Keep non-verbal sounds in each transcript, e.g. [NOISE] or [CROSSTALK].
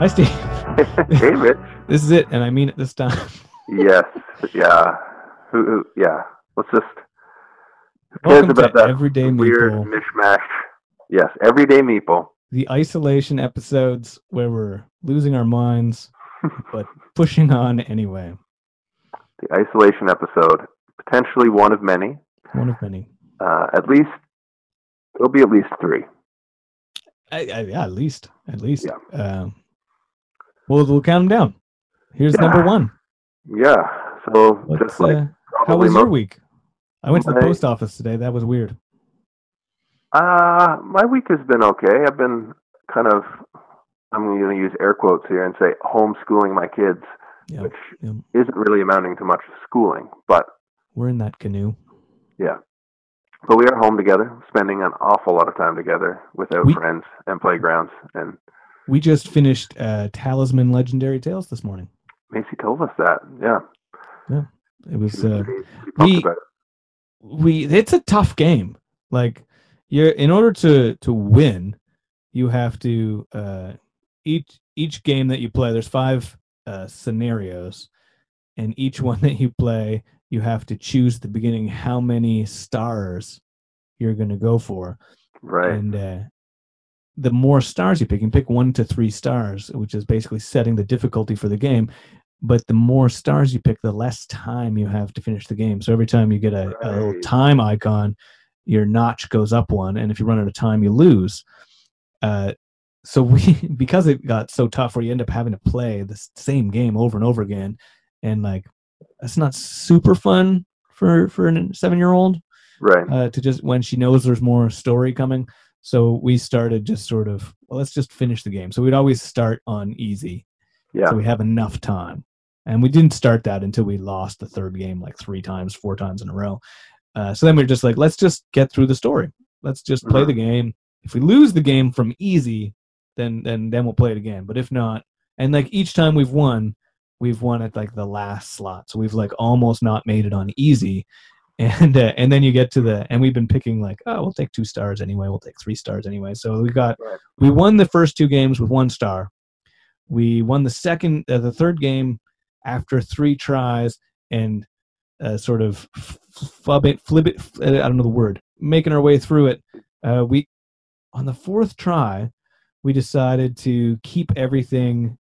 Hi, Steve. [LAUGHS] hey, Rich. This is it, and I mean it this time. Yes. Yeah. Who, who, yeah. Let's just. Who cares about to that Everyday weird Meeple, mishmash? Yes. Everyday Meeple. the isolation episodes where we're losing our minds, but [LAUGHS] pushing on anyway. The isolation episode. Potentially one of many. One of many. Uh, at least. There'll be at least three. I, I, yeah, at least, at least. Yeah. Um, we'll we'll count them down. Here's Yeah. number one. Yeah. So What's, just like uh, how was your week? I went to the post office today. That was weird. Uh, my week has been okay. I've been kind of, I'm going to use air quotes here and say homeschooling my kids, Yeah, which yeah. isn't really amounting to much schooling, but we're in that canoe. yeah. But we are home together, spending an awful lot of time together without We- friends and playgrounds. And We just finished uh, Talisman Legendary Tales this morning. Macy told us that. Yeah. Yeah. It was uh, pretty- she pumped we- it. we it's a tough game like you're in order to to win you have to uh each each game that you play there's five uh scenarios and each one that you play you have to choose the beginning how many stars you're going to go for Right. and uh the more stars you pick you can pick one to three stars which is basically setting the difficulty for the game. But the more stars you pick the less time you have to finish the game. So every time you get a, a little time icon your notch goes up one. And if you run out of time you lose. Uh so [LAUGHS] we because it got so tough where you end up having to play the same game over and over again and like that's not super fun for for a seven year old right. uh, to just when she knows there's more story coming. So we started just sort of well, let's just finish the game. So we'd always start on easy, yeah. so we have enough time. And we didn't start that until we lost the third game like three times, four times in a row. Uh, so then we are just like, let's just get through the story. Let's just play Mhm. the game. If we lose the game from easy, then then then we'll play it again. But if not, and like each time we've won, we've won at like the last slot. So we've like almost not made it on easy. And uh, and then you get to the and we've been picking like oh we'll take two stars anyway. We'll take three stars anyway. So we got Right. we won the first two games with one star. We won the second uh, the third game after three tries and uh, sort of f- flub it flip it i don't know the word making our way through it. Uh, we on the fourth try we decided to keep everything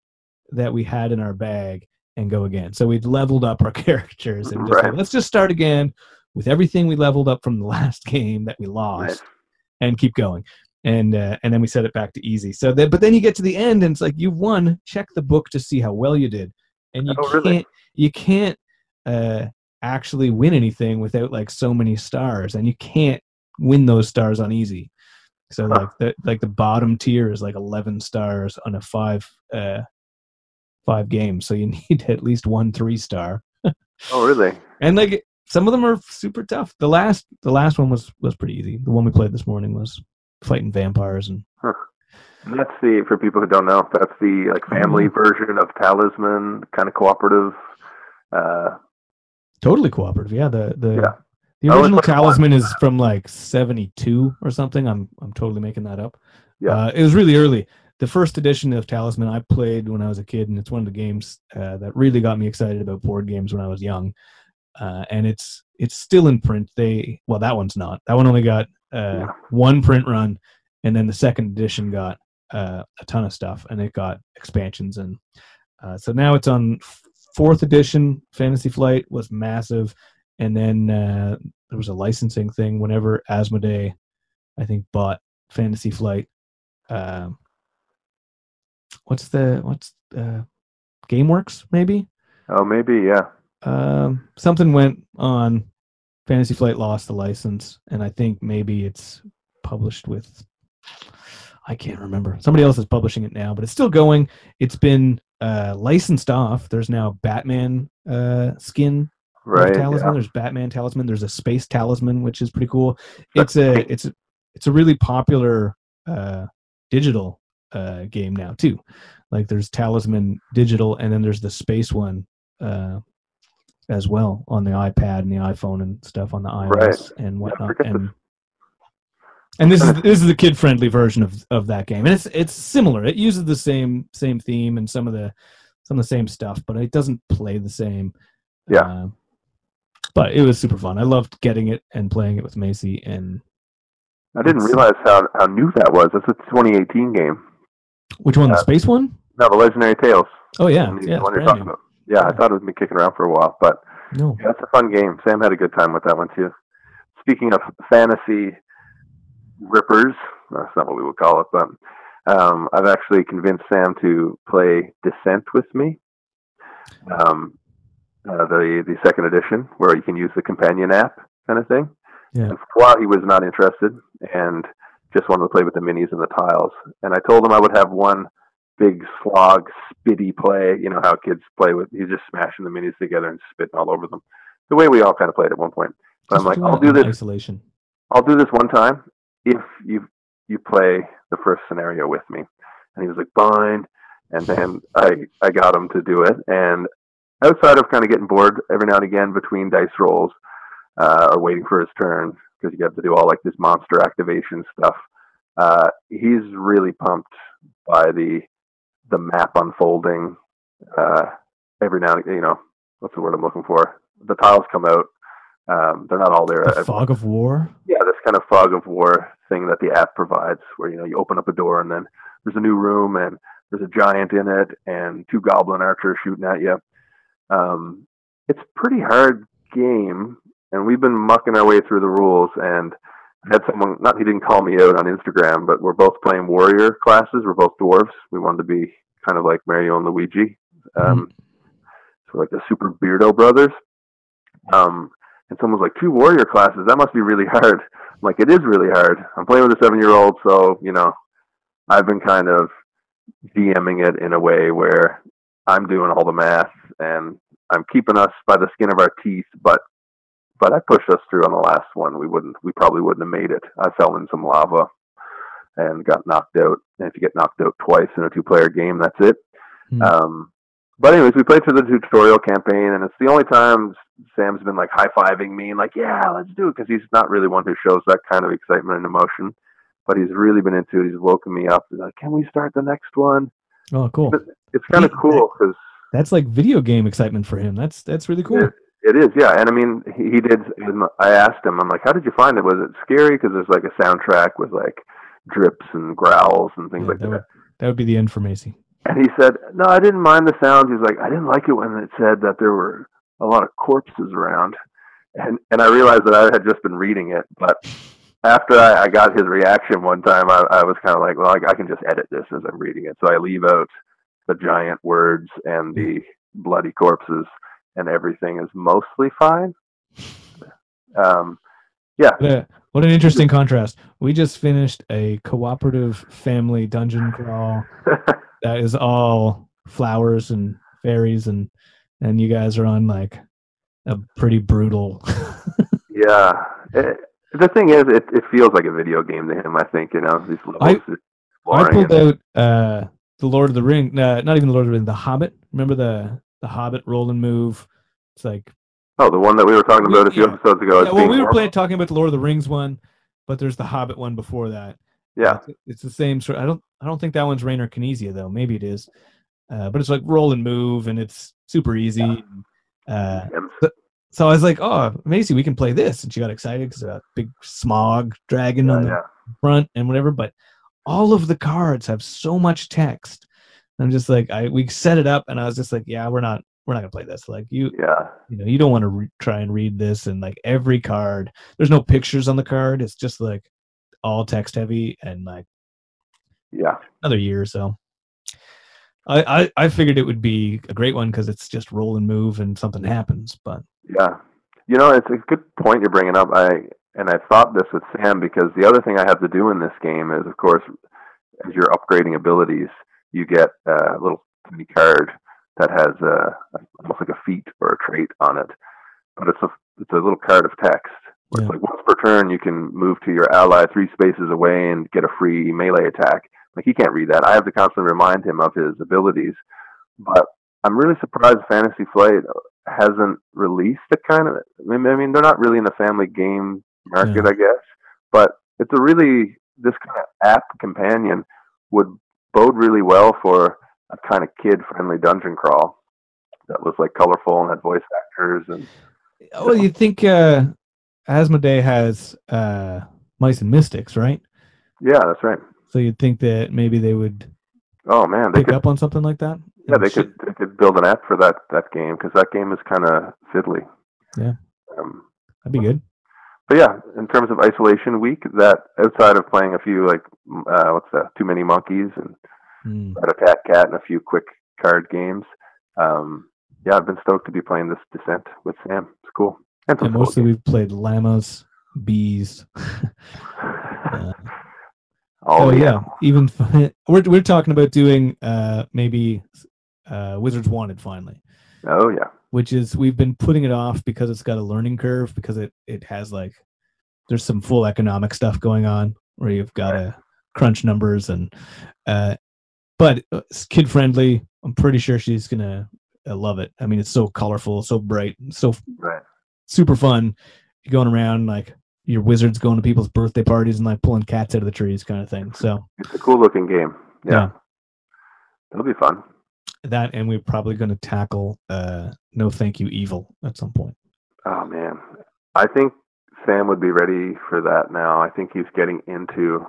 that we had in our bag and go again. So we'd leveled up our [LAUGHS] characters and just like, let's just start again with everything we leveled up from the [LAUGHS] last game that we lost Nice. and keep going and uh, and then we set it back to easy so that but then you get to the end and it's like you've won check the book to see how well you did and you Oh, really? can't you can't uh actually win anything without like so many stars and you can't win those stars on easy so Huh. like the like the bottom tier is like 11 stars on a five uh five games so you [LAUGHS] need at least one three star Oh, really? and like some of them are super tough the last the last one was was pretty easy the one we played this morning was fighting vampires and And That's the for people who don't know. That's the like family version of Talisman, kind of cooperative. Uh, totally cooperative yeah the the Yeah. the original talisman is from like 72 or something i'm i'm totally making that up Yeah. uh, it was really early the first edition of talisman i played when i was a kid and it's one of the games uh, that really got me excited about board games when i was young uh, and it's it's still in print. They well that one's not. That one only got uh, Yeah. one print run and then the second edition got uh, a ton of stuff and it got expansions and uh, so now it's on fourth edition. Fantasy flight was massive. And then uh, there was a licensing thing whenever asmodee i think bought fantasy flight um, what's the what's uh, gameworks maybe? Oh, maybe yeah. Um, something went on fantasy flight lost the license and i think maybe it's published with i can't remember. Somebody else is publishing it now but it's still going. It's been uh, licensed off. There's now batman uh, skin Right. talisman. Yeah. there's batman talisman. There's a space talisman which is pretty cool. It's a it's a it's a really popular uh digital uh game now too. Like there's talisman digital and then there's the space one uh as well on the ipad and the iphone and stuff on the ios Right. and whatnot forget and And this is this is the kid friendly version of of that game, and it's it's similar. It uses the same same theme and some of the some of the same stuff, but it doesn't play the same. Yeah. Uh, but it was super fun. I loved getting it and playing it with Macy, and I didn't realize how how new that was. That's a 2018 game. which one? The Uh, space one? No, the Legendary Tales. Oh yeah, the yeah, it's one you're talking new. about. Yeah, I thought it was been kicking around for a while, but No, yeah, that's a fun game. Sam had a good time with that one too. Speaking of fantasy rippers, that's not what we would call it, but um, I've actually convinced Sam to play Descent with me. Um, uh, the the second edition, where you can use the companion app kind of thing. Yeah. And for a while, he was not interested and just wanted to play with the minis and the tiles. And I told him I would have one big slog, spitty play. You know how kids play with he's just smashing the minis together and spitting all over them. The way we all kind of played at one point. But I'm like, I'll do this. Isolation. I'll do this one time if you you play the first scenario with me. And he was like, fine. And then I I got him to do it. And outside of kind of getting bored every now and again between dice rolls uh, or waiting for his turn because you have to do all like this monster activation stuff, uh, he's really pumped by the the map unfolding. Uh, every now and you know what's the word I'm looking for? The tiles come out. Um, they're not all there. The fog of war. yeah, this kind of fog of war thing that the app provides, where you know you open up a door and then there's a new room and there's a giant in it and two goblin archers shooting at you. Um, it's a pretty hard game, and we've been mucking our way through the rules. And had someone, not he didn't call me out on Instagram, but we're both playing warrior classes. We're both dwarves. We wanted to be kind of like Mario and Luigi, um, so like the Super Beardo brothers. Um, and someone's like, two warrior classes, that must be really hard. I'm like, it is really hard. I'm playing with a seven year old, so, you know, I've been kind of DMing it in a way where I'm doing all the math and I'm keeping us by the skin of our teeth, but but I pushed us through on the last one. We wouldn't we probably wouldn't have made it. I fell in some lava and got knocked out. And if you get knocked out twice in a two player game, that's it. Hmm. Um, but anyways, we played through the tutorial campaign, and it's the only time Sam's been like high fiving me and like, yeah, let's do it, because he's not really one who shows that kind of excitement and emotion. But he's really been into it. He's woken me up. He's like, can we start the next one? Oh, cool. But it's kind of cool because That's like video game excitement for him. That's that's really cool. it, it is, yeah. And I mean, he, he did. I asked him, I'm like, how did you find it? Was it scary? Because there's like a soundtrack with like drips and growls and things Yeah, like that that. would that would be the end for Macy. And he said, "No, I didn't mind the sound." He's like, "I didn't like it when it said that there were a lot of corpses around." And and I realized that I had just been reading it, but after I, I got his reaction one time, I, I was kind of like, "Well, I, I can just edit this as I'm reading it." So I leave out the giant words and the bloody corpses, and everything is mostly fine. Um, yeah, What, a, what an interesting contrast. We just finished a cooperative family dungeon crawl [LAUGHS] that is all flowers and fairies and and you guys are on like a pretty brutal [LAUGHS] yeah. It, the thing is, it, it feels like a video game to him. I think you know these levels. I- I pulled out uh the Lord of the Ring uh, not even the Lord of the Ring, the Hobbit. Remember the the Hobbit roll and move? It's like Oh, the one that we were talking about a few Yeah. episodes ago. yeah, well, we were playing talking about the Lord of the Rings one, but there's the Hobbit one before that. Yeah, It's, it's the same sort. I don't. I don't think that one's Reiner Knizia though. Maybe it is, uh, but it's like roll and move, and it's super easy. Uh, Gems. so I was like, "Oh, Macy, we can play this," and she got excited because a big Smaug dragon yeah, on the yeah. front and whatever. But all of the cards have so much text. I'm just like, I we set it up, and I was just like, "Yeah, we're not, we're not gonna play this. Like you, yeah. you know, you don't want to re- try and read this, and like every card, there's no pictures on the card. It's just like all text heavy, and like Yeah, another year or so. I, I, I figured it would be a great one because it's just roll and move and something happens. But yeah. You know, it's a good point you're bringing up. I and I thought this with Sam because the other thing I have to do in this game is, of course, as you're upgrading abilities, you get a little tiny card that has a almost like a feat or a trait on it, but it's a it's a little card of text. Where Yeah. It's like once per turn, you can move to your ally three spaces away and get a free melee attack. Like he can't read that. I have to constantly remind him of his abilities. But I'm really surprised Fantasy Flight hasn't released a kind of. I mean, I mean, they're not really in the family game market, Yeah. I guess. But it's a really this kind of app companion would bode really well for a kind of kid friendly dungeon crawl that was like colorful and had voice actors and Well, you think uh, Asmodee has uh, Mice and Mystics, right? yeah, that's right. So you'd think that maybe they would Oh man, they pick could up on something like that. yeah they shit- could they could build an app for that that game because that game is kind of fiddly. Yeah. Um, That'd be good. but yeah, in terms of isolation week, that outside of playing a few like uh, what's that? Too many monkeys and Mm. A Tat Cat and a few quick card games. Um, yeah, I've been stoked to be playing this Descent with Sam. It's cool. And mostly we've played llamas, bees. Uh, [LAUGHS] [LAUGHS] oh, oh yeah, even [LAUGHS] we're we're talking about doing uh, maybe uh, Wizards Wanted finally. Oh yeah. which is we've been putting it off because it's got a learning curve because it it has like there's some full economic stuff going on where you've got to crunch numbers and uh but it's kid friendly i'm pretty sure she's gonna uh, love it i mean it's so colorful so bright so Right. super fun you're going around like your wizards going to people's birthday parties and like pulling cats out of the trees kind of thing so It's a cool looking game. Yeah. Yeah. That'll be fun. that and we're probably going to tackle uh no thank you evil at some point Oh man. I think Sam would be ready for that now. I think he's getting into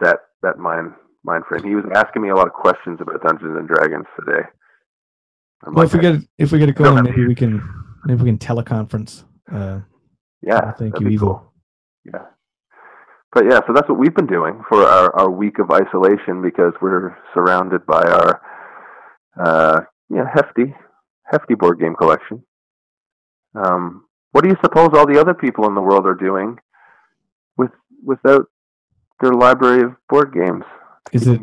that that mind mind frame. He was asking me a lot of questions about Dungeons and Dragons today. I'm Well, like, if we get if we get it Don't going, maybe we can maybe we can teleconference. Uh, yeah, thank you, Evil. cool. Yeah. But yeah, so that's what we've been doing for our, our week of isolation because we're surrounded by our uh yeah, hefty hefty board game collection. Um what do you suppose all the other people in the world are doing with without their library of board games? Is it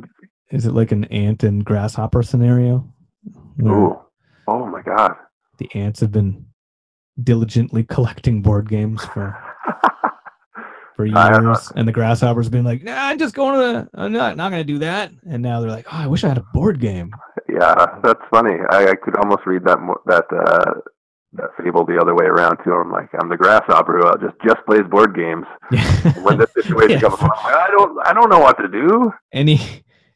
is it like an ant and grasshopper scenario? Ooh. Oh my god. the ants have been diligently [LAUGHS] collecting board games for [LAUGHS] for I don't know. years, and the grasshoppers been like, "Nah, I'm just going to. The, I'm not not going to do that." And now they're like, "Oh, I wish I had a board game." Yeah, that's funny. I, I could almost read that that uh, that fable the other way around too. I'm like, I'm the grasshopper who uh, just just plays board games. [LAUGHS] When this situation comes along, I don't I don't know what to do. any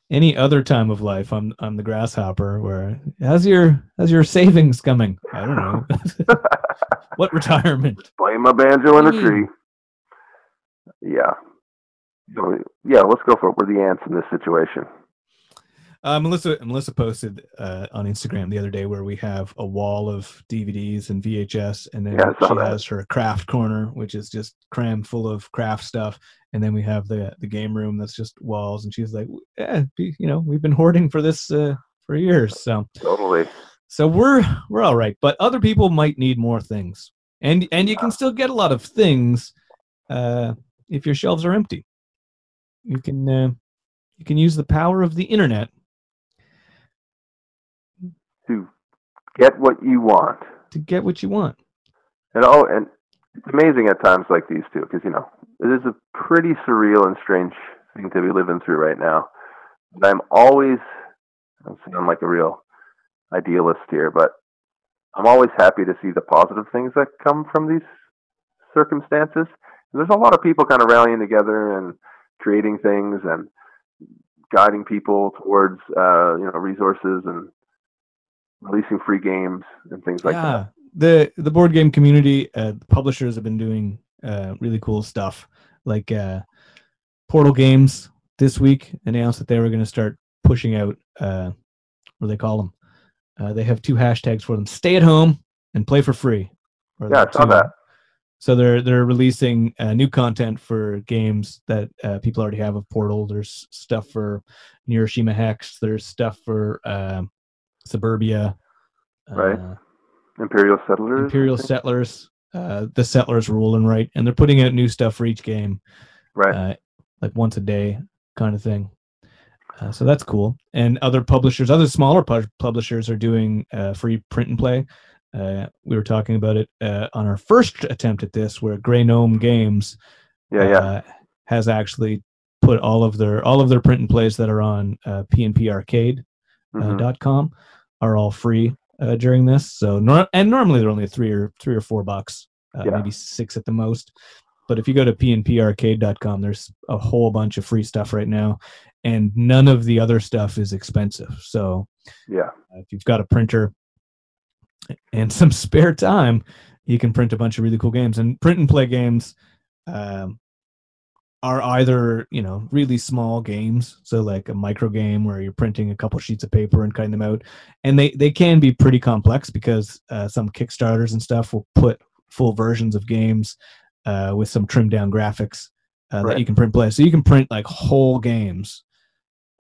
any other time of life i'm i'm the grasshopper where how's your how's your savings coming i don't know [LAUGHS] what retirement Playing my banjo in a Mm. tree. Yeah. So, yeah, let's go for it. We're the ants in this situation. Uh, melissa melissa posted uh, on instagram the other day where we have a wall of dvds and vhs and then Yeah, she that. has her craft corner which is just crammed full of craft stuff and then we have the the game room that's just walls and she's like yeah be- you know we've been hoarding for this uh, for years so Totally. So we're we're all right, but other people might need more things, and and you can still get a lot of things uh, if your shelves are empty. You can uh, you can use the power of the internet To get what you want. to get what you want. And oh, and it's amazing at times like these too, because you know it is a pretty surreal and strange thing to be living through right now. But I'm always, I'm sounding like a real idealist here, but I'm always happy to see the positive things that come from these circumstances. And there's a lot of people kind of rallying together and creating things and guiding people towards, uh, you know, resources and releasing free games and things like yeah, that. the the board game community, uh, the publishers have been doing uh, really cool stuff. Like uh, Portal Games this week announced that they were going to start pushing out uh, what do they call them? Uh, they have two hashtags for them: stay at home and play for free. Yeah, I saw two- that. So they're they're releasing uh, new content for games that uh, people already have of Portal. There's stuff for Neuroshima Hex. There's stuff for um Suburbia. Right. uh, Imperial Settlers. Imperial? Settlers, uh, the Settlers roll and write, and they're putting out new stuff for each game, Right. uh, like once a day kind of thing. Uh, so that's cool. And other publishers, other smaller pu- publishers, are doing uh, free print and play. Uh, we were talking about it uh, on our first attempt at this, where Grey Gnome Games yeah, yeah. uh, has actually put all of their all of their print and plays that are on uh, PNP Arcade uh, are all free uh, during this. So nor- and normally they're only three or three or four bucks, uh, Yeah. maybe six at the most. but if you go to pnparcade.com, there's a whole bunch of free stuff right now, and none of the other stuff is expensive. So Yeah. if you've got a printer and some [LAUGHS] spare time, you can print a bunch of really cool games. And print and play games um, are either you know really small games, so like a micro game where you're printing a couple sheets of paper and cutting them out, and they they can be pretty complex because uh, some Kickstarters and stuff will put full versions of games uh, with some trimmed down graphics uh, that you can print play. So you can print like whole games,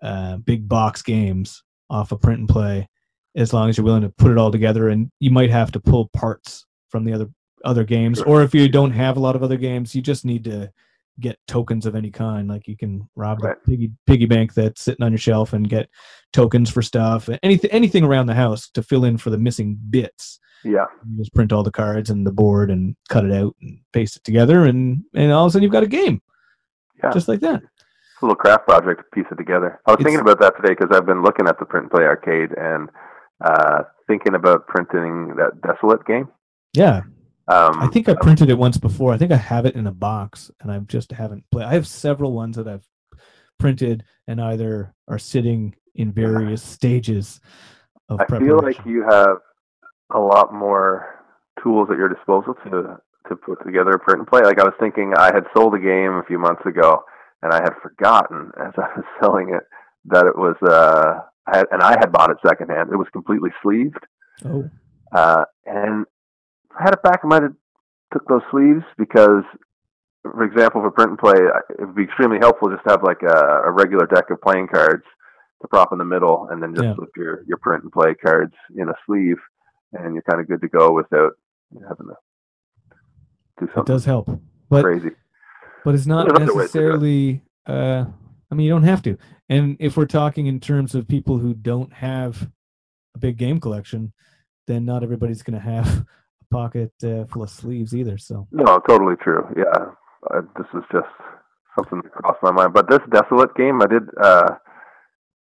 uh, big box games off a print and play as long as you're willing to put it all together and you might have to pull parts from the other other games Sure. or if you don't have a lot of other games you just need to get tokens of any kind like you can rob Right. the piggy piggy bank that's sitting on your shelf and get tokens for stuff anything anything around the house to fill in for the missing bits Yeah. you just print all the cards and the board and cut it out and paste it together and and all of a sudden you've got a game Yeah. just like that It's a little craft project to piece it together. I was It's- thinking about that today because I've been looking at the print and play arcade and uh, thinking about printing that Desolate game. yeah Um, I think I printed it once before. I think I have it in a box, and I just haven't played. I have several ones that I've printed and either are sitting in various [LAUGHS] stages of I feel like you have a lot more tools at your disposal to to put together a print and play. Like I was thinking, I had sold a game a few months ago, and I had forgotten [LAUGHS] as I was selling it that it was uh, I had, and I had bought it secondhand. It was completely sleeved, oh, uh, and I had it back. I might have took those sleeves because, for example, for print and play, it would be extremely helpful just to have like a, a regular deck of playing cards to prop in the middle, and then just Yeah. slip your your print and play cards in a sleeve, and you're kind of good to go without having to do something. it does help, but crazy. but it's not There's other ways to do it. necessarily. Uh, I mean, you don't have to. And if we're talking in terms of people who don't have a big game collection, then not everybody's going to have pocket uh, full of sleeves either. So No, totally true. Yeah, this is just something that crossed my mind. But this Desolate game, I did. Uh,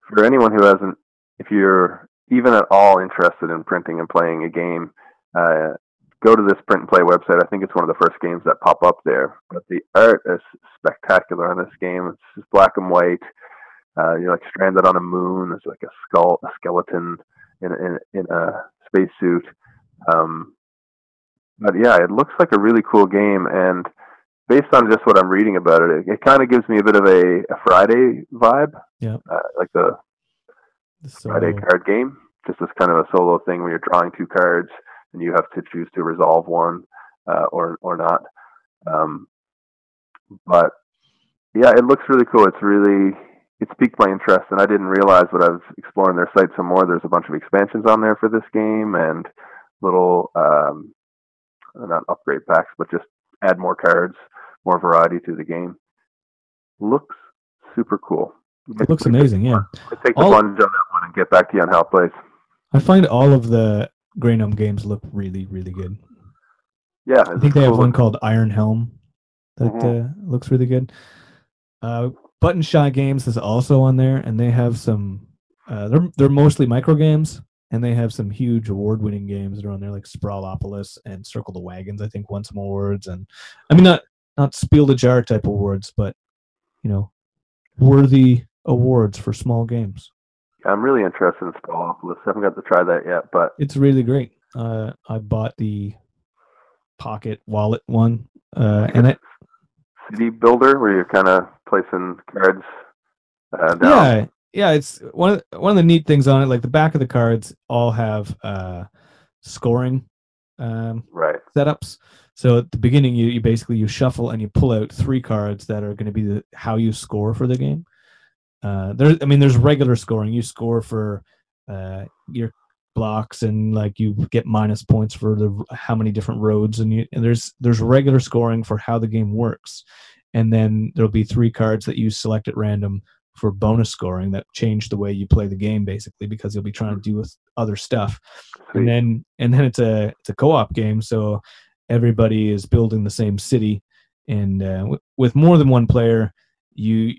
for anyone who hasn't, if you're even at all interested in printing and playing a game, uh, go to this print and play website. I think it's one of the first games that pop up there. But the art is spectacular on this game. It's just black and white. Uh, you're like stranded on a moon. There's like a skull, a skeleton in in, in a spacesuit. Um, but yeah, it looks like a really cool game, and based on just what I'm reading about it, it, it kind of gives me a bit of a, a Friday vibe. Yeah. uh, like the so Friday card game, just this kind of a solo thing where you're drawing two cards and you have to choose to resolve one uh, or or not. Um, but yeah, it looks really cool. It's really it's piqued my interest, and I didn't realize, but I was exploring their site some more. There's a bunch of expansions on there for this game and little um, not upgrade packs, but just add more cards, more variety to the game. Looks super cool. it looks amazing. Yeah. I'll take the All- plunge on that one and get back to you on how it plays. I find all of the Grey Gnome games look really, really good. Yeah, I think they have one called Iron Helm that uh, looks really good. Uh, Button Shy Games is also on there, and they have some. Uh, they're they're mostly micro games, and they have some huge award-winning games that are on there, like Sprawlopolis and Circle the Wagons. I think won some awards, and I mean not not Spiel des Jahres type awards, but you know, worthy awards for small games. I'm really interested in Sprawlopolis. I haven't got to try that yet, but It's really great. Uh, I bought the Pocket Wallet one, uh, and it City Builder, where you're kind of placing cards uh, down. Yeah, yeah. It's one of the, one of the neat things on it. Like the back of the cards all have uh, scoring um, Right. setups. So at the beginning, you, you basically you shuffle and you pull out three cards that are going to be the how you score for the game. Uh, there, I mean, there's regular scoring. You score for uh, your blocks and like you get minus points for the how many different roads and you and there's there's regular scoring for how the game works and then there'll be three cards that you select at random for bonus scoring that change the way you play the game basically because you'll be trying to do with other stuff Sweet. and then and then it's a it's a co-op game so everybody is building the same city and uh, w- with more than one player you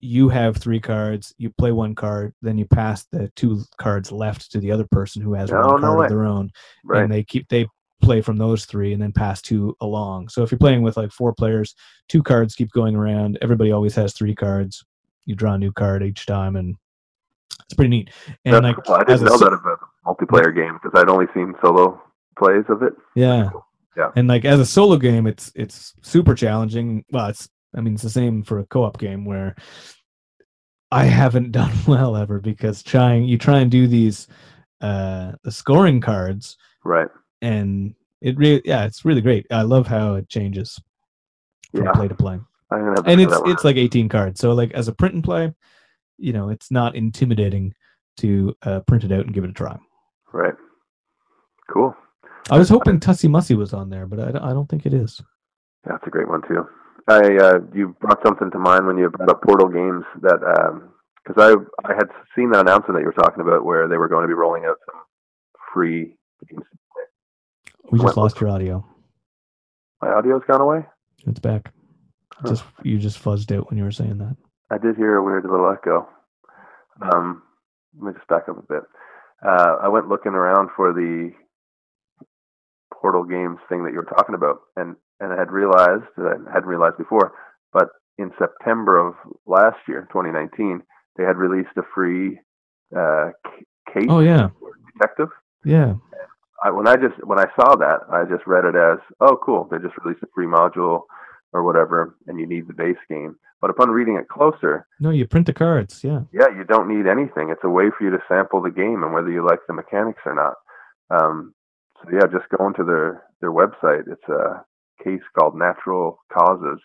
you have three cards you play one card then you pass the two cards left to the other person who has Oh, one no card way. of their own right. and they keep they play from those three and then pass two along. So if you're playing with like four players, two cards keep going around. Everybody always has three cards. You draw a new card each time, and it's pretty neat. And That's like cool. I didn't a know so- that about a multiplayer game because I'd only seen solo plays of it. Yeah. Yeah. And like as a solo game, it's it's super challenging. Well, it's I mean it's the same for a co-op game where I haven't [LAUGHS] done well ever because trying you try and do these uh the scoring cards Right. and it really yeah it's really great. I love how it changes from Yeah. play to play. I'm gonna have And it's it's like 18 cards. So like as a print and play, you know, it's not intimidating to uh, print it out and give it a try. right. Cool. I was hoping Tussy Mussy was on there, but I, don't- I don't think it is. That's a great one too. I uh, you brought something to mind when you brought up Portal Games that because I I had seen that announcement that you were talking about where they were going to be rolling out some free games. We just lost your audio. My audio's gone away. It's back. Huh. Just you just fuzzed out when you were saying that. I did hear a weird little echo. Um, let me just back up a bit. Uh, I went looking around for the Portal Games thing that you were talking about, and and I had realized that I hadn't realized before, but in September of last year, 2019, they had released a free uh, case Oh yeah, for detective. yeah. I, when I just when I saw that, I just read it as, oh, cool. They just released a free module or whatever, and you need the base game. But upon reading it closer, No, you print the cards. Yeah. yeah, you don't need anything. It's a way for you to sample the game and whether you like the mechanics or not. Um, so yeah, just go into their their website. It's a case called Natural Causes.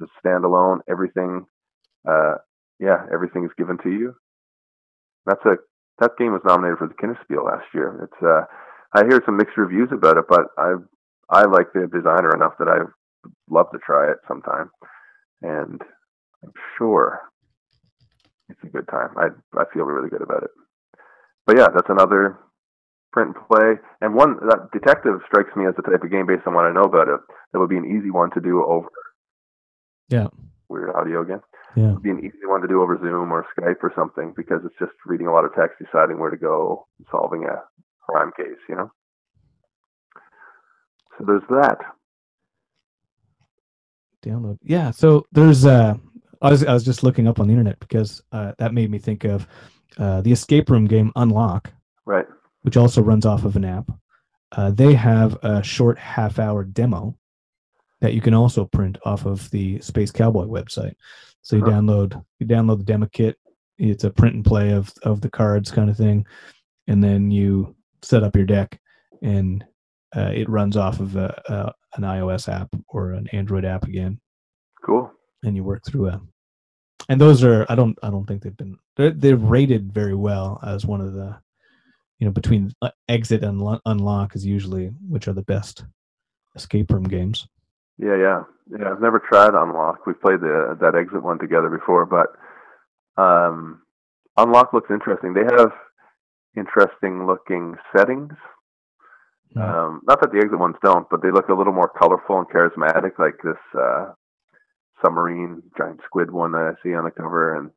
It's a standalone. Everything, uh, yeah, everything is given to you. That's a that game was nominated for the Kennerspiel last year. It's uh, I hear some mixed reviews about it, but I I like the designer enough that I'd love to try it sometime, and I'm sure it's a good time. I I feel really good about it. But yeah, that's another print and play, and one that detective strikes me as the type of game based on what I know about it that would be an easy one to do over. Yeah. Weird audio again. Yeah. It'd be an easy one to do over Zoom or Skype or something because it's just reading a lot of text, deciding where to go, solving a crime case. You know. So there's that. Download. Yeah. So there's uh, I was I was just looking up on the internet because uh, that made me think of uh, the escape room game Unlock, Right. which also runs off of an app. Uh, they have a short half hour demo that you can also print off of the Space Cowboy website. So you Huh. download you download the demo kit. It's a print and play of of the cards kind of thing, and then you set up your deck, and uh, it runs off of a, a, an iOS app or an Android app again, Cool. and you work through a. And those are I don't I don't think they've been they're, they're rated very well as one of the, you know, between uh, Exit and Lo- Unlock is usually which are the best escape room games. Yeah, yeah, yeah. I've never tried Unlock. We've played the that exit one together before, but um, Unlock looks interesting. They have interesting looking settings. Mm. Um, not that the exit ones don't, but they look a little more colorful and charismatic, like this uh, submarine giant squid one that I see on the cover. And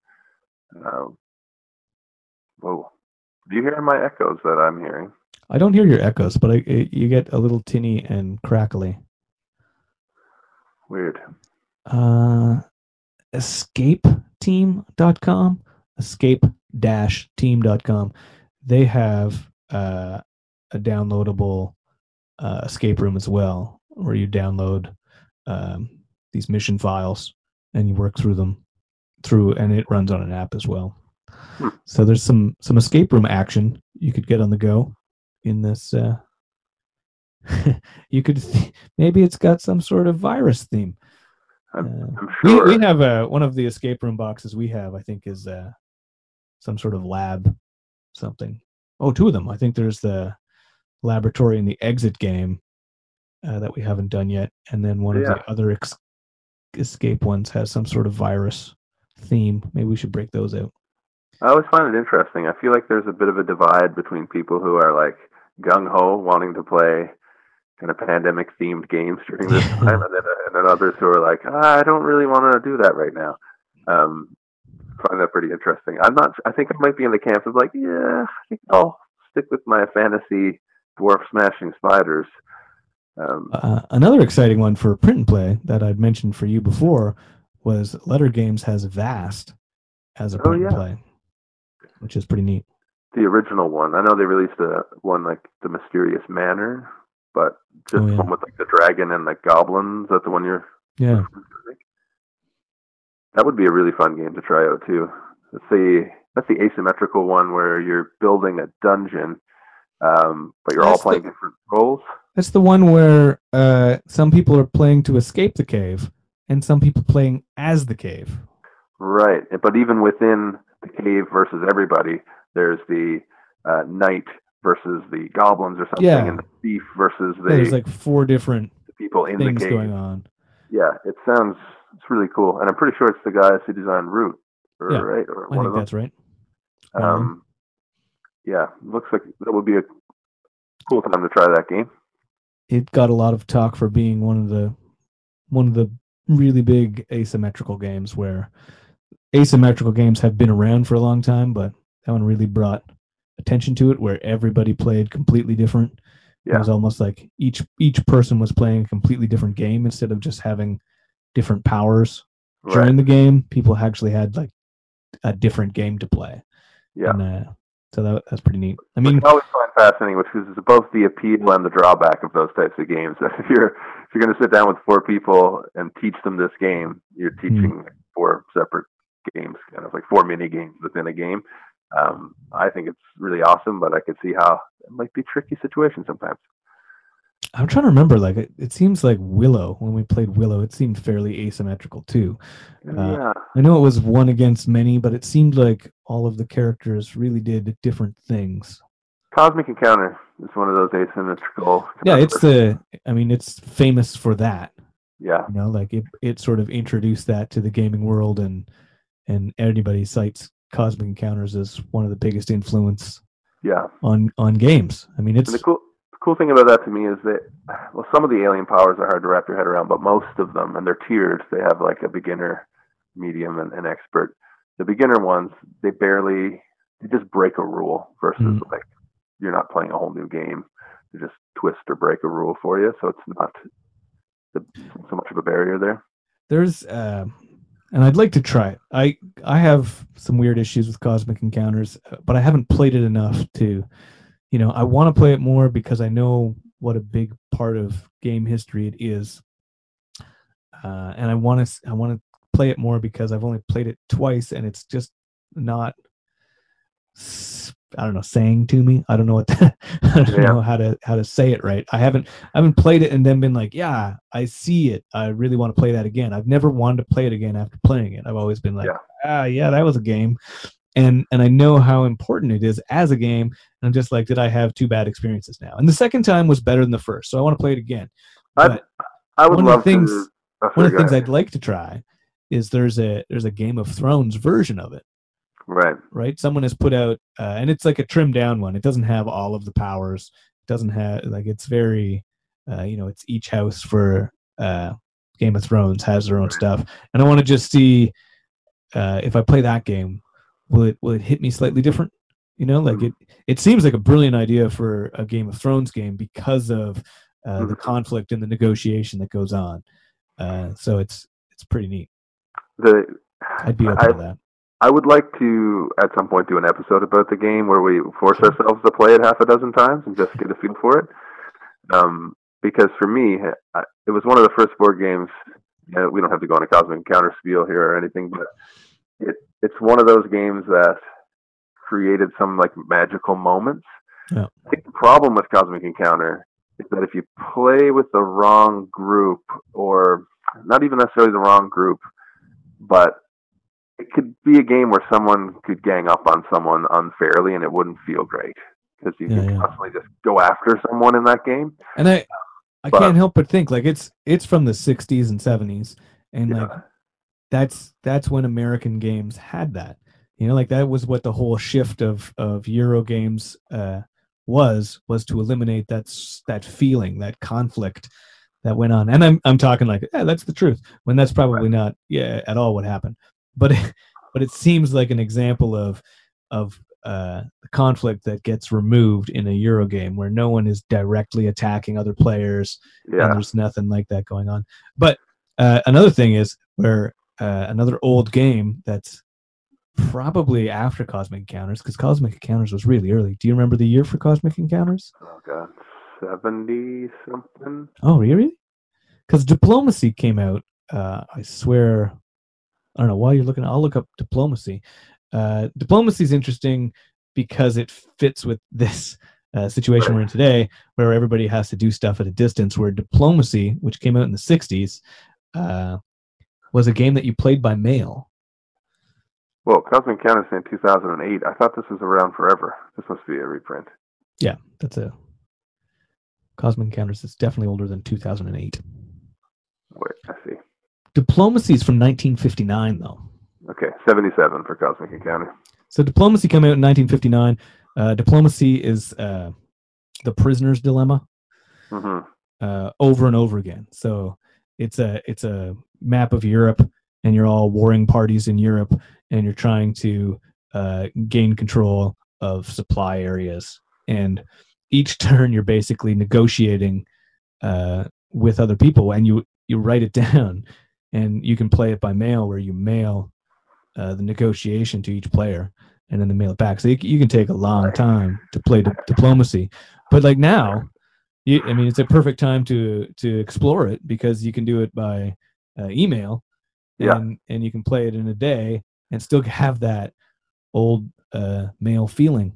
uh, whoa, do you hear my echoes that I'm hearing? I don't hear your echoes, but I, I, you get a little tinny and crackly. Weird. Uh, escapeteam.com, escape-team.com. They have uh, a downloadable uh, escape room as well, where you download um, these mission files and you work through them through, and it runs on an app as well. Hmm. So there's some some escape room action you could get on the go in this. Uh, [LAUGHS] you could th- maybe it's got some sort of virus theme. I'm, Uh, I'm we, sure. we have uh, one of the escape room boxes we have, I think, is uh, some sort of lab something. Oh, two of them. I think there's the laboratory and the exit game uh, that we haven't done yet. And then one of the other ex- escape ones has some sort of virus theme. Maybe we should break those out. I always find it interesting. I feel like there's a bit of a divide between people who are like gung ho, wanting to play kind of pandemic themed games during this [LAUGHS] time, and then and then others who are like, ah, I don't really want to do that right now. Um, I find that pretty interesting. I'm not. I think I might be in the camp of like, yeah, I think I'll stick with my fantasy dwarf smashing spiders. Um, Uh, another exciting one for print and play that I'd mentioned for you before was Leder Games has Vast as a Oh, print yeah. and play, which is pretty neat. the original one. I know they released a one like the Mysterious Manor, but just Oh, yeah. one with like the dragon and the goblins. Is that the one you're? Yeah. That would be a really fun game to try out too. That's the that's the asymmetrical one where you're building a dungeon, um, but you're all That's the- playing different roles. That's the one where uh, some people are playing to escape the cave and some people playing as the cave. Right, but even within the cave versus everybody, there's the uh, knight versus the goblins or something, Yeah. and the thief versus the, There's like four different people in the things cave. going on. Yeah, it sounds it's really cool, and I'm pretty sure it's the guys who designed Root, or Yeah, right, or I one think of them. that's right. them. Um, yeah, looks like that would be a cool time to try that game. It got a lot of talk for being one of the one of the really big asymmetrical games where asymmetrical games have been around for a long time, but that one really brought attention to it where everybody played completely different. It was almost like each each person was playing a completely different game instead of just having different powers during the game. People actually had like a different game to play. Yeah. And, uh, so that that's pretty neat. I mean, I always find fascinating, which is both the appeal and the drawback of those types of games. [LAUGHS] if you're if you're going to sit down with four people and teach them this game, you're Hmm. teaching like four separate games, kind of like four mini games within a game. Um, I think it's really awesome, but I could see how it might be a tricky situation sometimes. I'm trying to remember. Like it, it seems like Willow when we played Willow, it seemed fairly asymmetrical too. Uh, yeah, I know it was one against many, but it seemed like all of the characters really did different things. Cosmic Encounter is one of those asymmetrical. Yeah, it's the. I mean, it's famous for that. yeah, You know, like it it sort of introduced that to the gaming world, and and anybody cites Cosmic Encounters as one of the biggest influence yeah. on on games. I mean, it's cool, thing about that to me is that, well, some of the alien powers are hard to wrap your head around, but most of them, and they're tiered. They have like a beginner, medium, and an expert. The beginner ones, they barely, they just break a rule versus Mm. like you're not playing a whole new game. They just twist or break a rule for you, so it's not the, so much of a barrier there. there's uh, and I'd like to try it. I I have some weird issues with Cosmic Encounters, but I haven't played it enough to, you know, I want to play it more because I know what a big part of game history it is, uh, and I want to I want to play it more because I've only played it twice and it's just not. I don't know, saying to me. I don't know what that, [LAUGHS] I don't Yeah. know how to how to say it right. I haven't I haven't played it and then been like, yeah, I see it. I really want to play that again. I've never wanted to play it again after playing it. I've always been like, Yeah. ah, yeah, that was a game. And and I know how important it is as a game. And I'm just like, did I have two bad experiences now? And the second time was better than the first, so I want to play it again. I, But I would one of the things- to. oh, one of the things ahead. I'd like to try is there's a there's a Game of Thrones version of it, right. right? Someone has put out, uh, and it's like a trimmed down one. It doesn't have all of the powers. It doesn't have like it's very, uh, you know, it's each house for uh, Game of Thrones has their own stuff, and I want to just see uh, if I play that game, will it will it hit me slightly different? You know, like Mhm. it it seems like a brilliant idea for a Game of Thrones game because of uh, the Mhm. conflict and the negotiation that goes on. Uh, so it's it's pretty neat. The I'd be open I, to that. I would like to at some point do an episode about the game where we force ourselves to play it half a dozen times and just get a feel for it. Um, because for me, I, it was one of the first board games. Know, we don't have to go on a Cosmic Encounter spiel here or anything, but it it's one of those games that created some like magical moments. Yeah. I think the problem with Cosmic Encounter is that if you play with the wrong group, or not even necessarily the wrong group, but it could be a game where someone could gang up on someone unfairly and it wouldn't feel great because you Yeah, can yeah. constantly just go after someone in that game. And I I But- can't help but think like it's it's from the 60s and 70s and Yeah. like that's that's when American games had that. You know, like that was what the whole shift of of Euro games uh was was to eliminate that that feeling, that conflict that went on. And I'm I'm talking like, yeah, that's the truth. When that's probably not yeah at all what happened. But but it seems like an example of of uh, conflict that gets removed in a Euro game where no one is directly attacking other players Yeah. and there's nothing like that going on. But uh, another thing is where uh, another old game that's probably after Cosmic Encounters because Cosmic Encounters was really early. Do you remember the year for Cosmic Encounters? Oh god, seventy something. Oh, really? Because Diplomacy came out. Uh, I swear, I don't know why you're looking. I'll look up Diplomacy. Uh, Diplomacy is interesting because it fits with [LAUGHS] this uh, situation we're in today, where everybody has to do stuff at a distance. Where Diplomacy, which came out in the '60s, uh, was a game that you played by mail. Well, Cosmic Encounters in two thousand and eight. I thought this was around forever. This must be a reprint. Yeah, that's a Cosmic Encounters. It's definitely older than 2008. Wait, I see. Diplomacy is from 1959, though. Okay, seventy-seven for Cosmic Encounter. So Diplomacy came out in 1959. Uh, Diplomacy is uh, the prisoner's dilemma hmm uh, over and over again. So it's a it's a map of Europe, and you're all warring parties in Europe, and you're trying to uh, gain control of supply areas. And each [LAUGHS] turn, you're basically negotiating uh, with other people, and you you write it [LAUGHS] down, and you can play it by mail, where you mail uh, the negotiation to each player, and then they mail it back. So you, you can take a long time to play di- diplomacy, but like now, you, I mean, it's a perfect time to to explore it because you can do it by uh, email, Yeah. and and you can play it in a day and still [LAUGHS] have that old uh, mail feeling.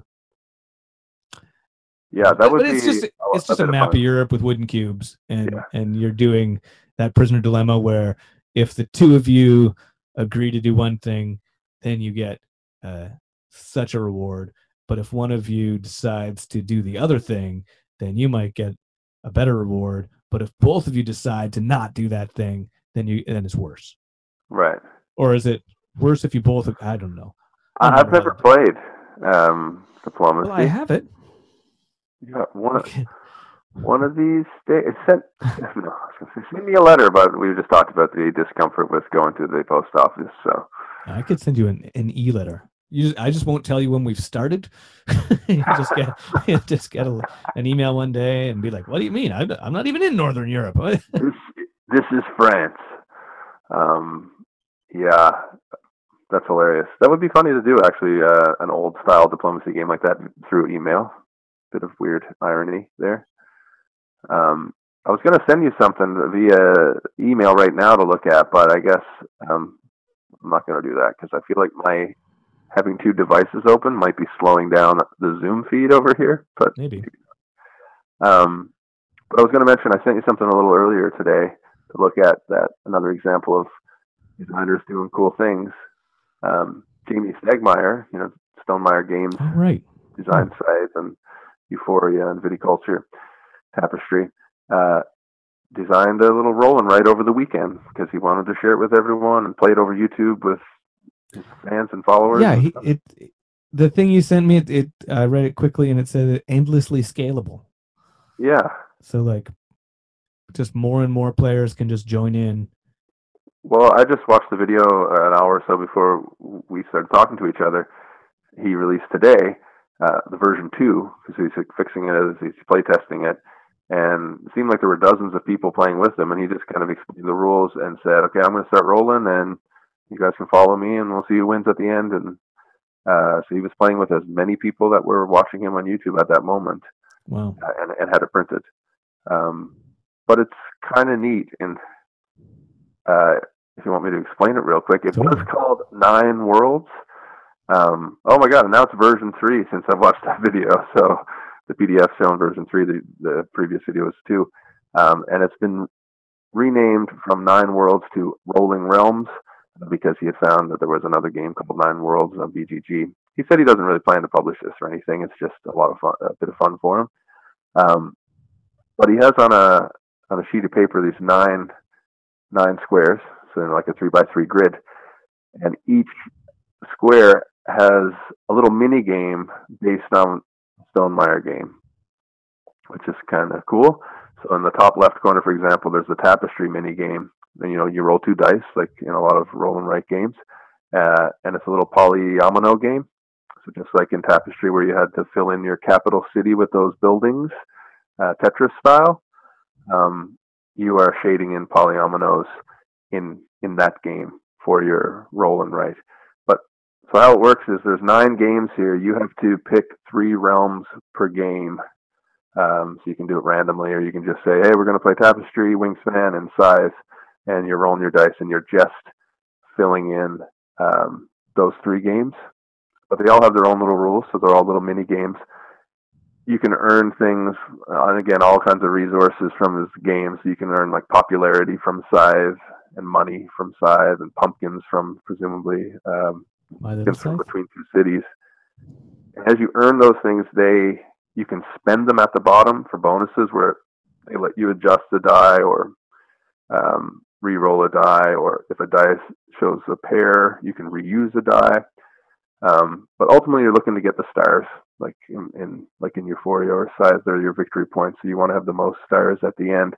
Yeah, that would but be. it's just a- it's just a, map fun. of Europe with wooden cubes, and Yeah. and you're doing that prisoner dilemma where if the two of you agree to do one thing, then you get uh, such a reward. But if one of you decides to do the other thing, then you might get a better reward. But if both of you decide to not do that thing, then you then it's worse. Right. Or is it worse if you both? I don't know. I, I've I've never played um, Diplomacy. Well, I have it. Yeah, one of, one of these days. Sent, [LAUGHS] no, I was gonna say, send me a letter, but we just talked about the discomfort with going to the post office. So I could send you an, an e letter. You just, I just won't tell you when we've started. [LAUGHS] just get [LAUGHS] just get a, an email one day and be like, "What do you mean? I'm, I'm not even in Northern Europe." This is France. Um, yeah, that's hilarious. That would be funny to do actually. Uh, an old style diplomacy game like that through email. Bit of weird irony there. Um, I was going to send you something via email right now to look at, but I guess um, I'm not going to do that because I feel like my having two devices open might be slowing down the Zoom feed over here. But Maybe. um, but I was going to mention I sent you something a little earlier today to look at that another example of designers doing cool things. Um, Jamey Stegmaier, you know, Stonemaier Games All right. design Scythe and Euphoria and Viticulture Tapestry, uh, designed a little roll right over the weekend because he wanted to share it with everyone and play it over YouTube with his fans and followers. Yeah. and He, stuff. it. The thing you sent me, it, it. I read it quickly and it said endlessly scalable. yeah. So like, just more and more players can just join in. Well, I just watched the video an hour or so before we started talking to each other. He released today uh, the version two because he's fixing it as he's playtesting it, and it seemed like there were dozens of people playing with him. And he just kind of explained the rules and said, "Okay, I'm going to start rolling, and you guys can follow me, and we'll see who wins at the end." And uh, so he was playing with as many people that were watching him on YouTube at that moment, Wow. uh, and, and had it printed. Um, but it's kind of neat, and uh, if you want me to explain it real quick, it was called Nine Worlds. Um, oh my god! And now it's version three since I've watched that [LAUGHS] video. So the PDF showing version three. The the previous video was two, um, and it's been renamed from Nine Worlds to Rolling Realms because he had found that there was another game called Nine Worlds on BGG. He said he doesn't really plan to publish this or anything. It's just a lot of fun, a bit of fun for him. Um, but he has on a on a sheet of paper these nine nine squares, so like a three by three grid, and each square has a little mini game based on Stonemaier game, which is kind of cool. So in the top left corner, for example, there's the tapestry mini game. And you know, you roll two dice, like in a lot of roll and write games, uh, and it's a little polyomino game. So just like in Tapestry, where you had to fill in your capital city with those buildings, uh, Tetris style, um, you are shading in polyominoes in in that game for your roll and write. But so how it works is there's nine games here. You have to pick three realms per game. Um, so you can do it randomly, or you can just say, "Hey, we're going to play Tapestry, Wingspan, and Scythe," and you're rolling your dice, and you're just filling in um, those three games. But they all have their own little rules, so they're all little mini games. You can earn things, uh, and again, all kinds of resources from this games. You can earn like popularity from Scythe and money from Scythe and pumpkins from presumably um, from between two cities. And as you earn those things, they you can spend them at the bottom for bonuses where they let you adjust the die or um, re-roll a die, or if a die shows a pair, you can reuse a die. Um, but ultimately, you're looking to get the stars, like in, in like in Euphoria or Scythe, they're your victory points. So you want to have the most stars at the end.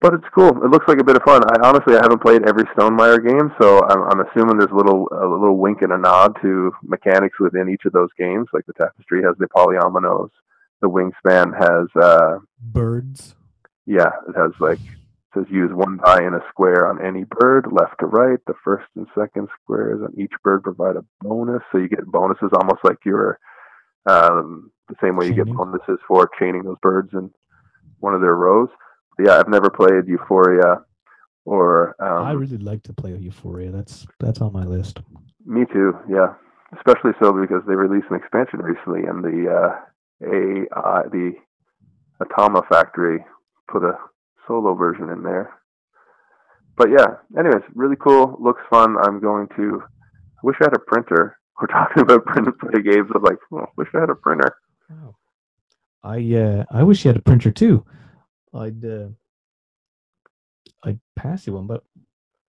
But it's cool. It looks like a bit of fun. I honestly I haven't played every Stonemaier game, so I'm, I'm assuming there's a little a little wink and a nod to mechanics within each of those games. Like the Tapestry has the polyominoes, the Wingspan has uh, birds. Yeah, it has like says use one die in a square on any bird, left to right. The first and second squares on each bird provide a bonus, so you get bonuses almost like you're um, the same way you get bonuses for chaining those birds in one of their rows. But yeah, I've never played Euphoria or. Um, I really like to play Euphoria. That's that's on my list. Me too. Yeah, especially so because they released an expansion recently, and the uh, AI, the Automa Factory put a solo version in there. But yeah, anyways, really cool. Looks fun. I'm going to. I wish I had a printer. [LAUGHS] We're talking about print and play games. I'm like, oh, wish I had a printer. Oh. I uh, I wish you had a printer too. I'd uh, I'd pass you one, but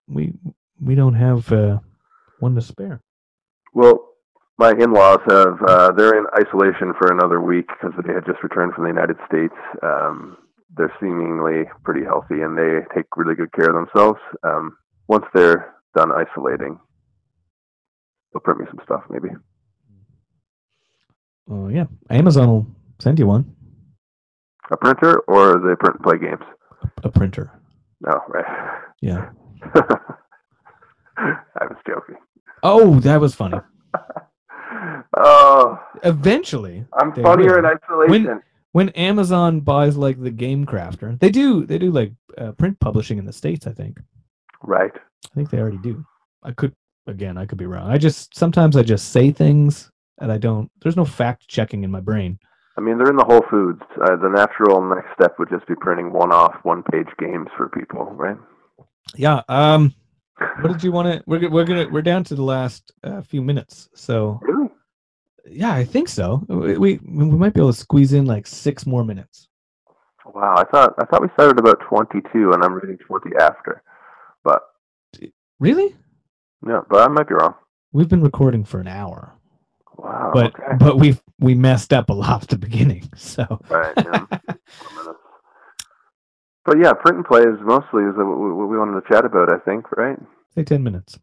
we we don't have uh, one to spare. Well, my in-laws have uh, they're in isolation for another week because they had just returned from the United States. Um, they're seemingly pretty healthy and they take really good care of themselves. Um, once they're done isolating, they'll print me some stuff maybe. Oh yeah, Amazon will send you one. A printer or they print and play games? A printer. No, oh, right. Yeah. [LAUGHS] I was joking. Oh, that was funny. [LAUGHS] oh. Eventually. I'm funnier in isolation. When, when Amazon buys like the Game Crafter, they do they do like uh, print publishing in the states. I think. Right. I think they already do. I could again. I could be wrong. I just sometimes I just say things and I don't. There's no fact checking in my brain. I mean, they're in the Whole Foods. Uh, the natural next step would just be printing one-off, one-page games for people, right? Yeah. Um. What did you want to? We're we're gonna we're down to the last uh, few minutes. So. Really? Yeah, I think so. We, we we might be able to squeeze in like six more minutes. Wow, I thought I thought we started about twenty two, and I'm reading twenty after. But really? Yeah, but I might be wrong. We've been recording for an hour. Wow. But okay. but we've we messed up a lot at the beginning. [LAUGHS] So. Right. Yeah. [LAUGHS] but yeah, print and play is mostly is what we wanted to chat about. I think, right? Say ten minutes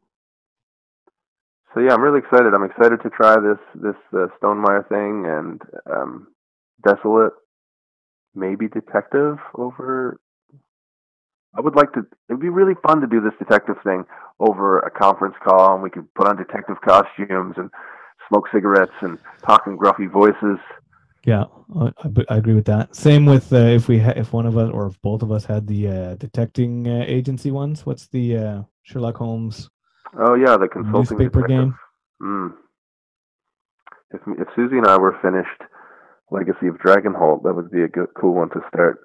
so yeah, I'm really excited. I'm excited to try this this uh, Stonemaier thing and um, Desolate, maybe Detective over. I would like to. It'd be really fun to do this detective thing over a conference call, and we could put on detective costumes and smoke cigarettes and talk in gruffy voices. Yeah, I, I agree with that. Same with uh, if we ha- if one of us or if both of us had the uh, detecting uh, agency ones. What's the uh, Sherlock Holmes Oh yeah, the consulting newspaper detective. game. Mm. If if Susie and I were finished Legacy of Dragonholt, that would be a good, cool one to start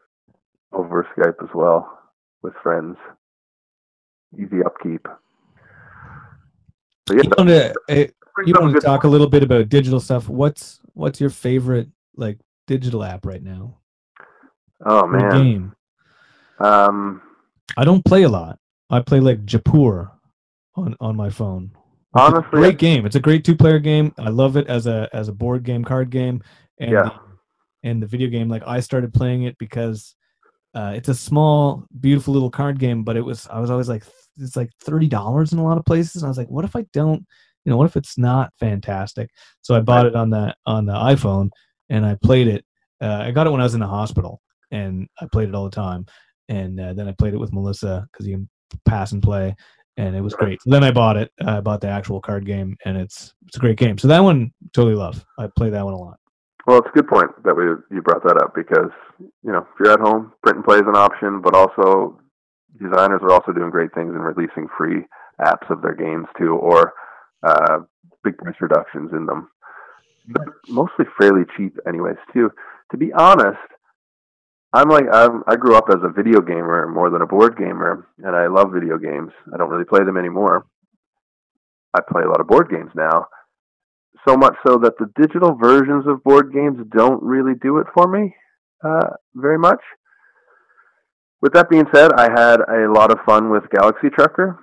over Skype as well with friends. Easy upkeep. But yeah, you want to, uh, you want to talk a little bit about digital stuff. What's what's your favorite like digital app right now? Oh man, game. Um, I don't play a lot. I play like Jaipur on on my phone. Honestly, great game. It's a great two player game. I love it as a as a board game, card game, and yeah. the, and the video game. Like I started playing it because uh, it's a small, beautiful little card game, but it was I was always like it's like thirty dollars in a lot of places, and I was like, what if I don't you know, what if it's not fantastic? So I bought it on the on the iPhone and I played it. Uh, I got it when I was in the hospital and I played it all the time. And uh, then I played it with Melissa because you can pass and play, and it was great. So then I bought it. I bought the actual card game, and it's it's a great game. So that one totally love. I play that one a lot. Well, it's a good point that we you brought that up because you know if you're at home, print and play is an option, but also designers are also doing great things in releasing free apps of their games too, or uh, big price reductions in them. They're mostly fairly cheap, anyways. Too. To be honest, I'm like I'm, I grew up as a video gamer more than a board gamer, and I love video games. I don't really play them anymore. I play a lot of board games now, so much so that the digital versions of board games don't really do it for me uh, very much. With that being said, I had a lot of fun with Galaxy Trucker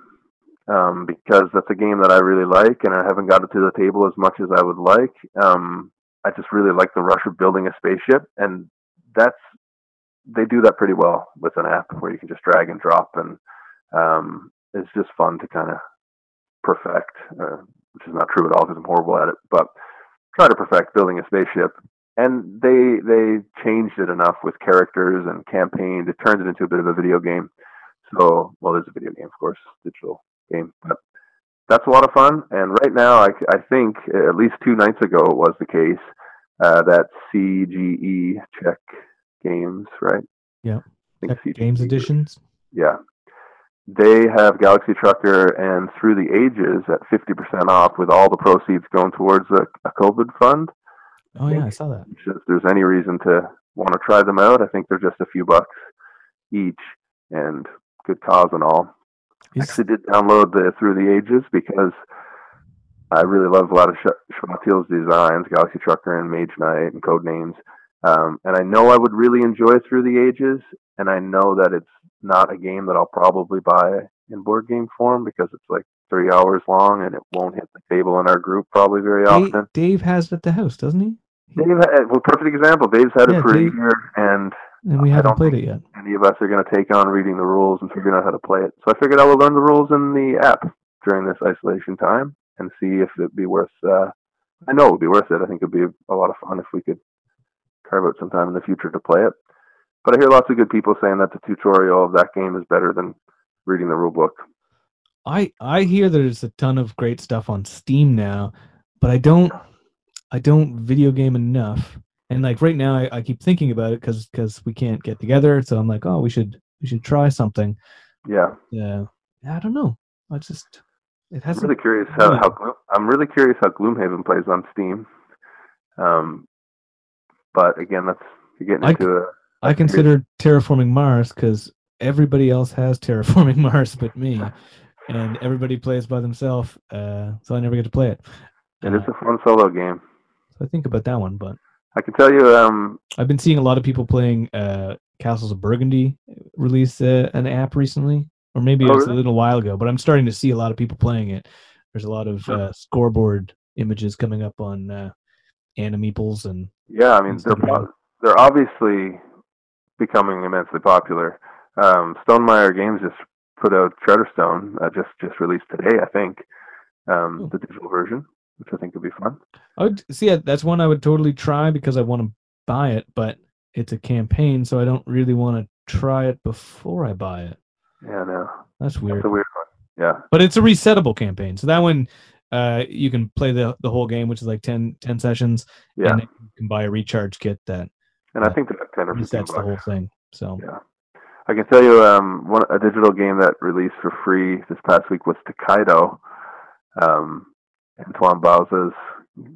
um, because that's a game that I really like, and I haven't got it to the table as much as I would like. Um, I just really like the rush of building a spaceship, and that's they do that pretty well with an app where you can just drag and drop, and um, it's just fun to kind of perfect, uh, which is not true at all because I'm horrible at it, but try to perfect building a spaceship. And they they changed it enough with characters and campaigns. It turned it into a bit of a video game. So, well, there's a video game, of course, digital game, but that's a lot of fun. And right now, I, I think at least two nights ago it was the case uh, that CGE Czech Games, right? Yeah. Games editions. Yeah. They have Galaxy Trucker and Through the Ages at 50% off with all the proceeds going towards a, a COVID fund. Oh, yeah, I saw that. If there's any reason to want to try them out, I think they're just a few bucks each and good cause and all. I actually did download the Through the Ages because I really love a lot of Chvatil's designs, Galaxy Trucker and Mage Knight and Code Names. Um, and I know I would really enjoy Through the Ages, and I know that it's not a game that I'll probably buy in board game form because it's like three hours long and it won't hit the table in our group probably very often. Dave has it at the house, doesn't he? Dave, well, perfect example. Dave's had yeah, it for Dave, a year, and and we haven't played it yet. Any of us are going to take on reading the rules and figuring out how to play it. So I figured I would learn the rules in the app during this isolation time and see if it'd be worth. Uh, I know it would be worth it. I think it'd be a lot of fun if we could carve out some time in the future to play it. But I hear lots of good people saying that the tutorial of that game is better than reading the rule book. I I hear there's a ton of great stuff on Steam now, but I don't I don't video game enough. And like right now, I, I keep thinking about it because because we can't get together. So I'm like, oh, we should we should try something. Yeah. Yeah. I don't know. I just it has. I'm really curious how, how I'm really curious how Gloomhaven plays on Steam. Um, but again, that's you're getting into a. I consider terraforming Mars because everybody else has terraforming [LAUGHS] Mars but me, and everybody plays by themselves, uh, so I never get to play it. And it's a fun solo game. So I think about that one, but I can tell you, um, I've been seeing a lot of people playing uh, Castles of Burgundy release uh, an app recently, or maybe oh, it was really? a little while ago. But I'm starting to see a lot of people playing it. There's a lot of uh, scoreboard images coming up on uh, Animeeples and yeah, I mean they're they're obviously becoming immensely popular. Um, Stonemaier Games just put out Charterstone, uh, just just released today, I think, um, oh. the digital version, which I think would be fun. I would see. That's one I would totally try because I want to buy it, but it's a campaign, so I don't really want to try it before I buy it. Yeah, no, that's weird. That's a weird one. Yeah, but it's a resettable campaign, so that one uh, you can play the the whole game, which is like 10, 10 sessions. Yeah. And you can buy a recharge kit that. And I think that ten or resets the whole thing. So. Yeah. I can tell you, um, one a digital game that released for free this past week was Tokaido, um, Antoine Bauza's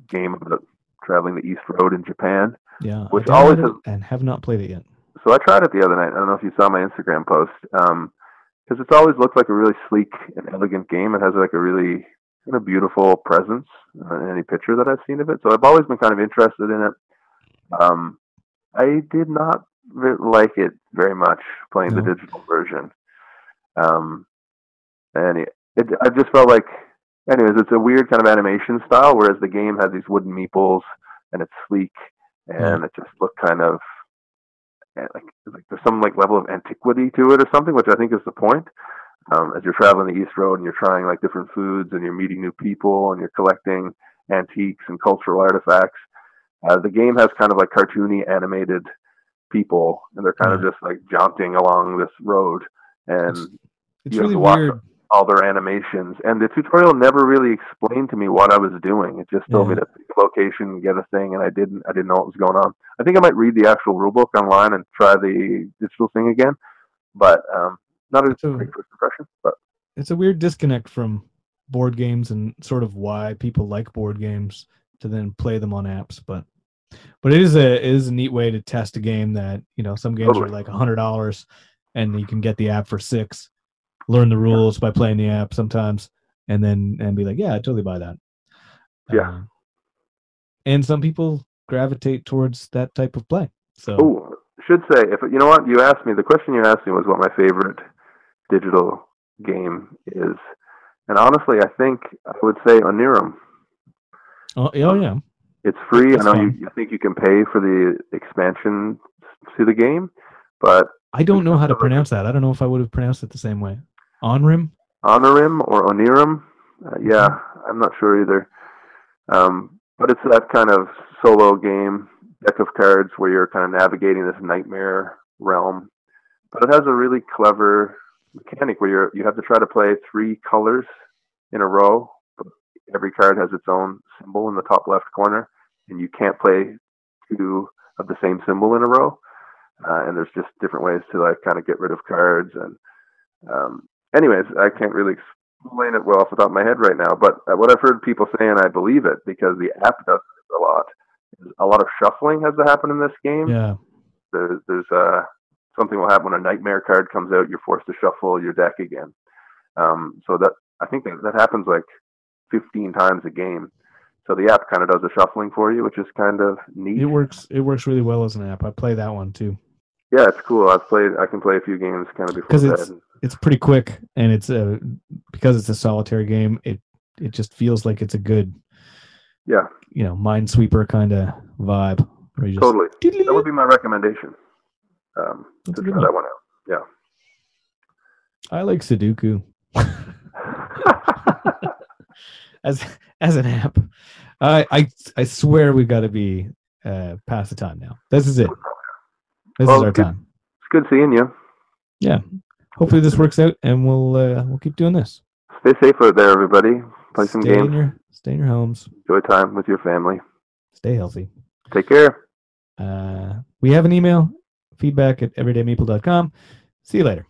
game about traveling the East Road in Japan. Yeah, which always has, and have not played it yet. So I tried it the other night. I don't know if you saw my Instagram post, because um, it's always looked like a really sleek and elegant game. It has like a really of beautiful presence in any picture that I've seen of it. So I've always been kind of interested in it. Um, I did not like it very much playing no. the digital version. Um, and it, it, I just felt like, anyways, it's a weird kind of animation style, whereas the game has these wooden meeples and it's sleek and it just looked kind of eh, like like there's some like level of antiquity to it or something, which I think is the point. Um, as you're traveling the East Road and you're trying like different foods and you're meeting new people and you're collecting antiques and cultural artifacts. Uh, the game has kind of like cartoony animated people and they're kind of just like jaunting along this road and It's, it's you have really to watch weird. all their animations. And the tutorial never really explained to me what I was doing. It just told me to pick a location, get a thing, and I didn't. I didn't know what was going on. I think I might read the actual rulebook online and try the digital thing again, but um, not a So- great first impression. But It's a weird disconnect from board games and sort of why people like board games to then play them on apps. But but it is a it is a neat way to test a game that you know some games are like a hundred dollars and you can get the app for six. Learn the rules by playing the app sometimes, and then and be like, yeah, I totally buy that. Yeah. Um, and some people gravitate towards that type of play. So oh, should say if you know what you asked me. The question you asked me was what my favorite digital game is, and honestly, I think I would say Onirum. oh, oh yeah, It's free. That's I know fun. you. I think you can pay for the expansion to the game, but I don't know how to pronounce that. I don't know if I would have pronounced it the same way. Onrim. Honorim or Onirim, uh, yeah, I'm not sure either. Um, but it's that kind of solo game, deck of cards where you're kind of navigating this nightmare realm. But it has a really clever mechanic where you're, you have to try to play three colors in a row. But every card has its own symbol in the top left corner, and you can't play two of the same symbol in a row. Uh, and there's just different ways to like kind of get rid of cards and um, anyways, I can't really explain it well off the top of my head right now, but uh, what I've heard people say, and I believe it because the app does it a lot, a lot of shuffling has to happen in this game. Yeah. There's, there's uh, something will happen when a nightmare card comes out, you're forced to shuffle your deck again. Um, so that I think that, that happens like 15 times a game. So the app kind of does the shuffling for you, which is kind of neat. It works. It works really well as an app. I play that one too. Yeah, it's cool. I've played. I can play a few games kind of before 'Cause bed. it's- It's pretty quick, and it's a because it's a solitary game. It it just feels like it's a good, yeah, you know, minesweeper kind of vibe. Just totally. That would be my recommendation. Um, That's to try one. that one out. I like Sudoku [LAUGHS] as as an app. I I I swear we've got to be uh, past the time now. This is it. This Well, is our good. time. It's good seeing you. Yeah. Hopefully this works out, and we'll uh, we'll keep doing this. Stay safe out there, everybody. Play some stay in games. your stay in your homes. Enjoy time with your family. Stay healthy. Take care. Uh, we have an email feedback at everydaymeeple.com. See you later.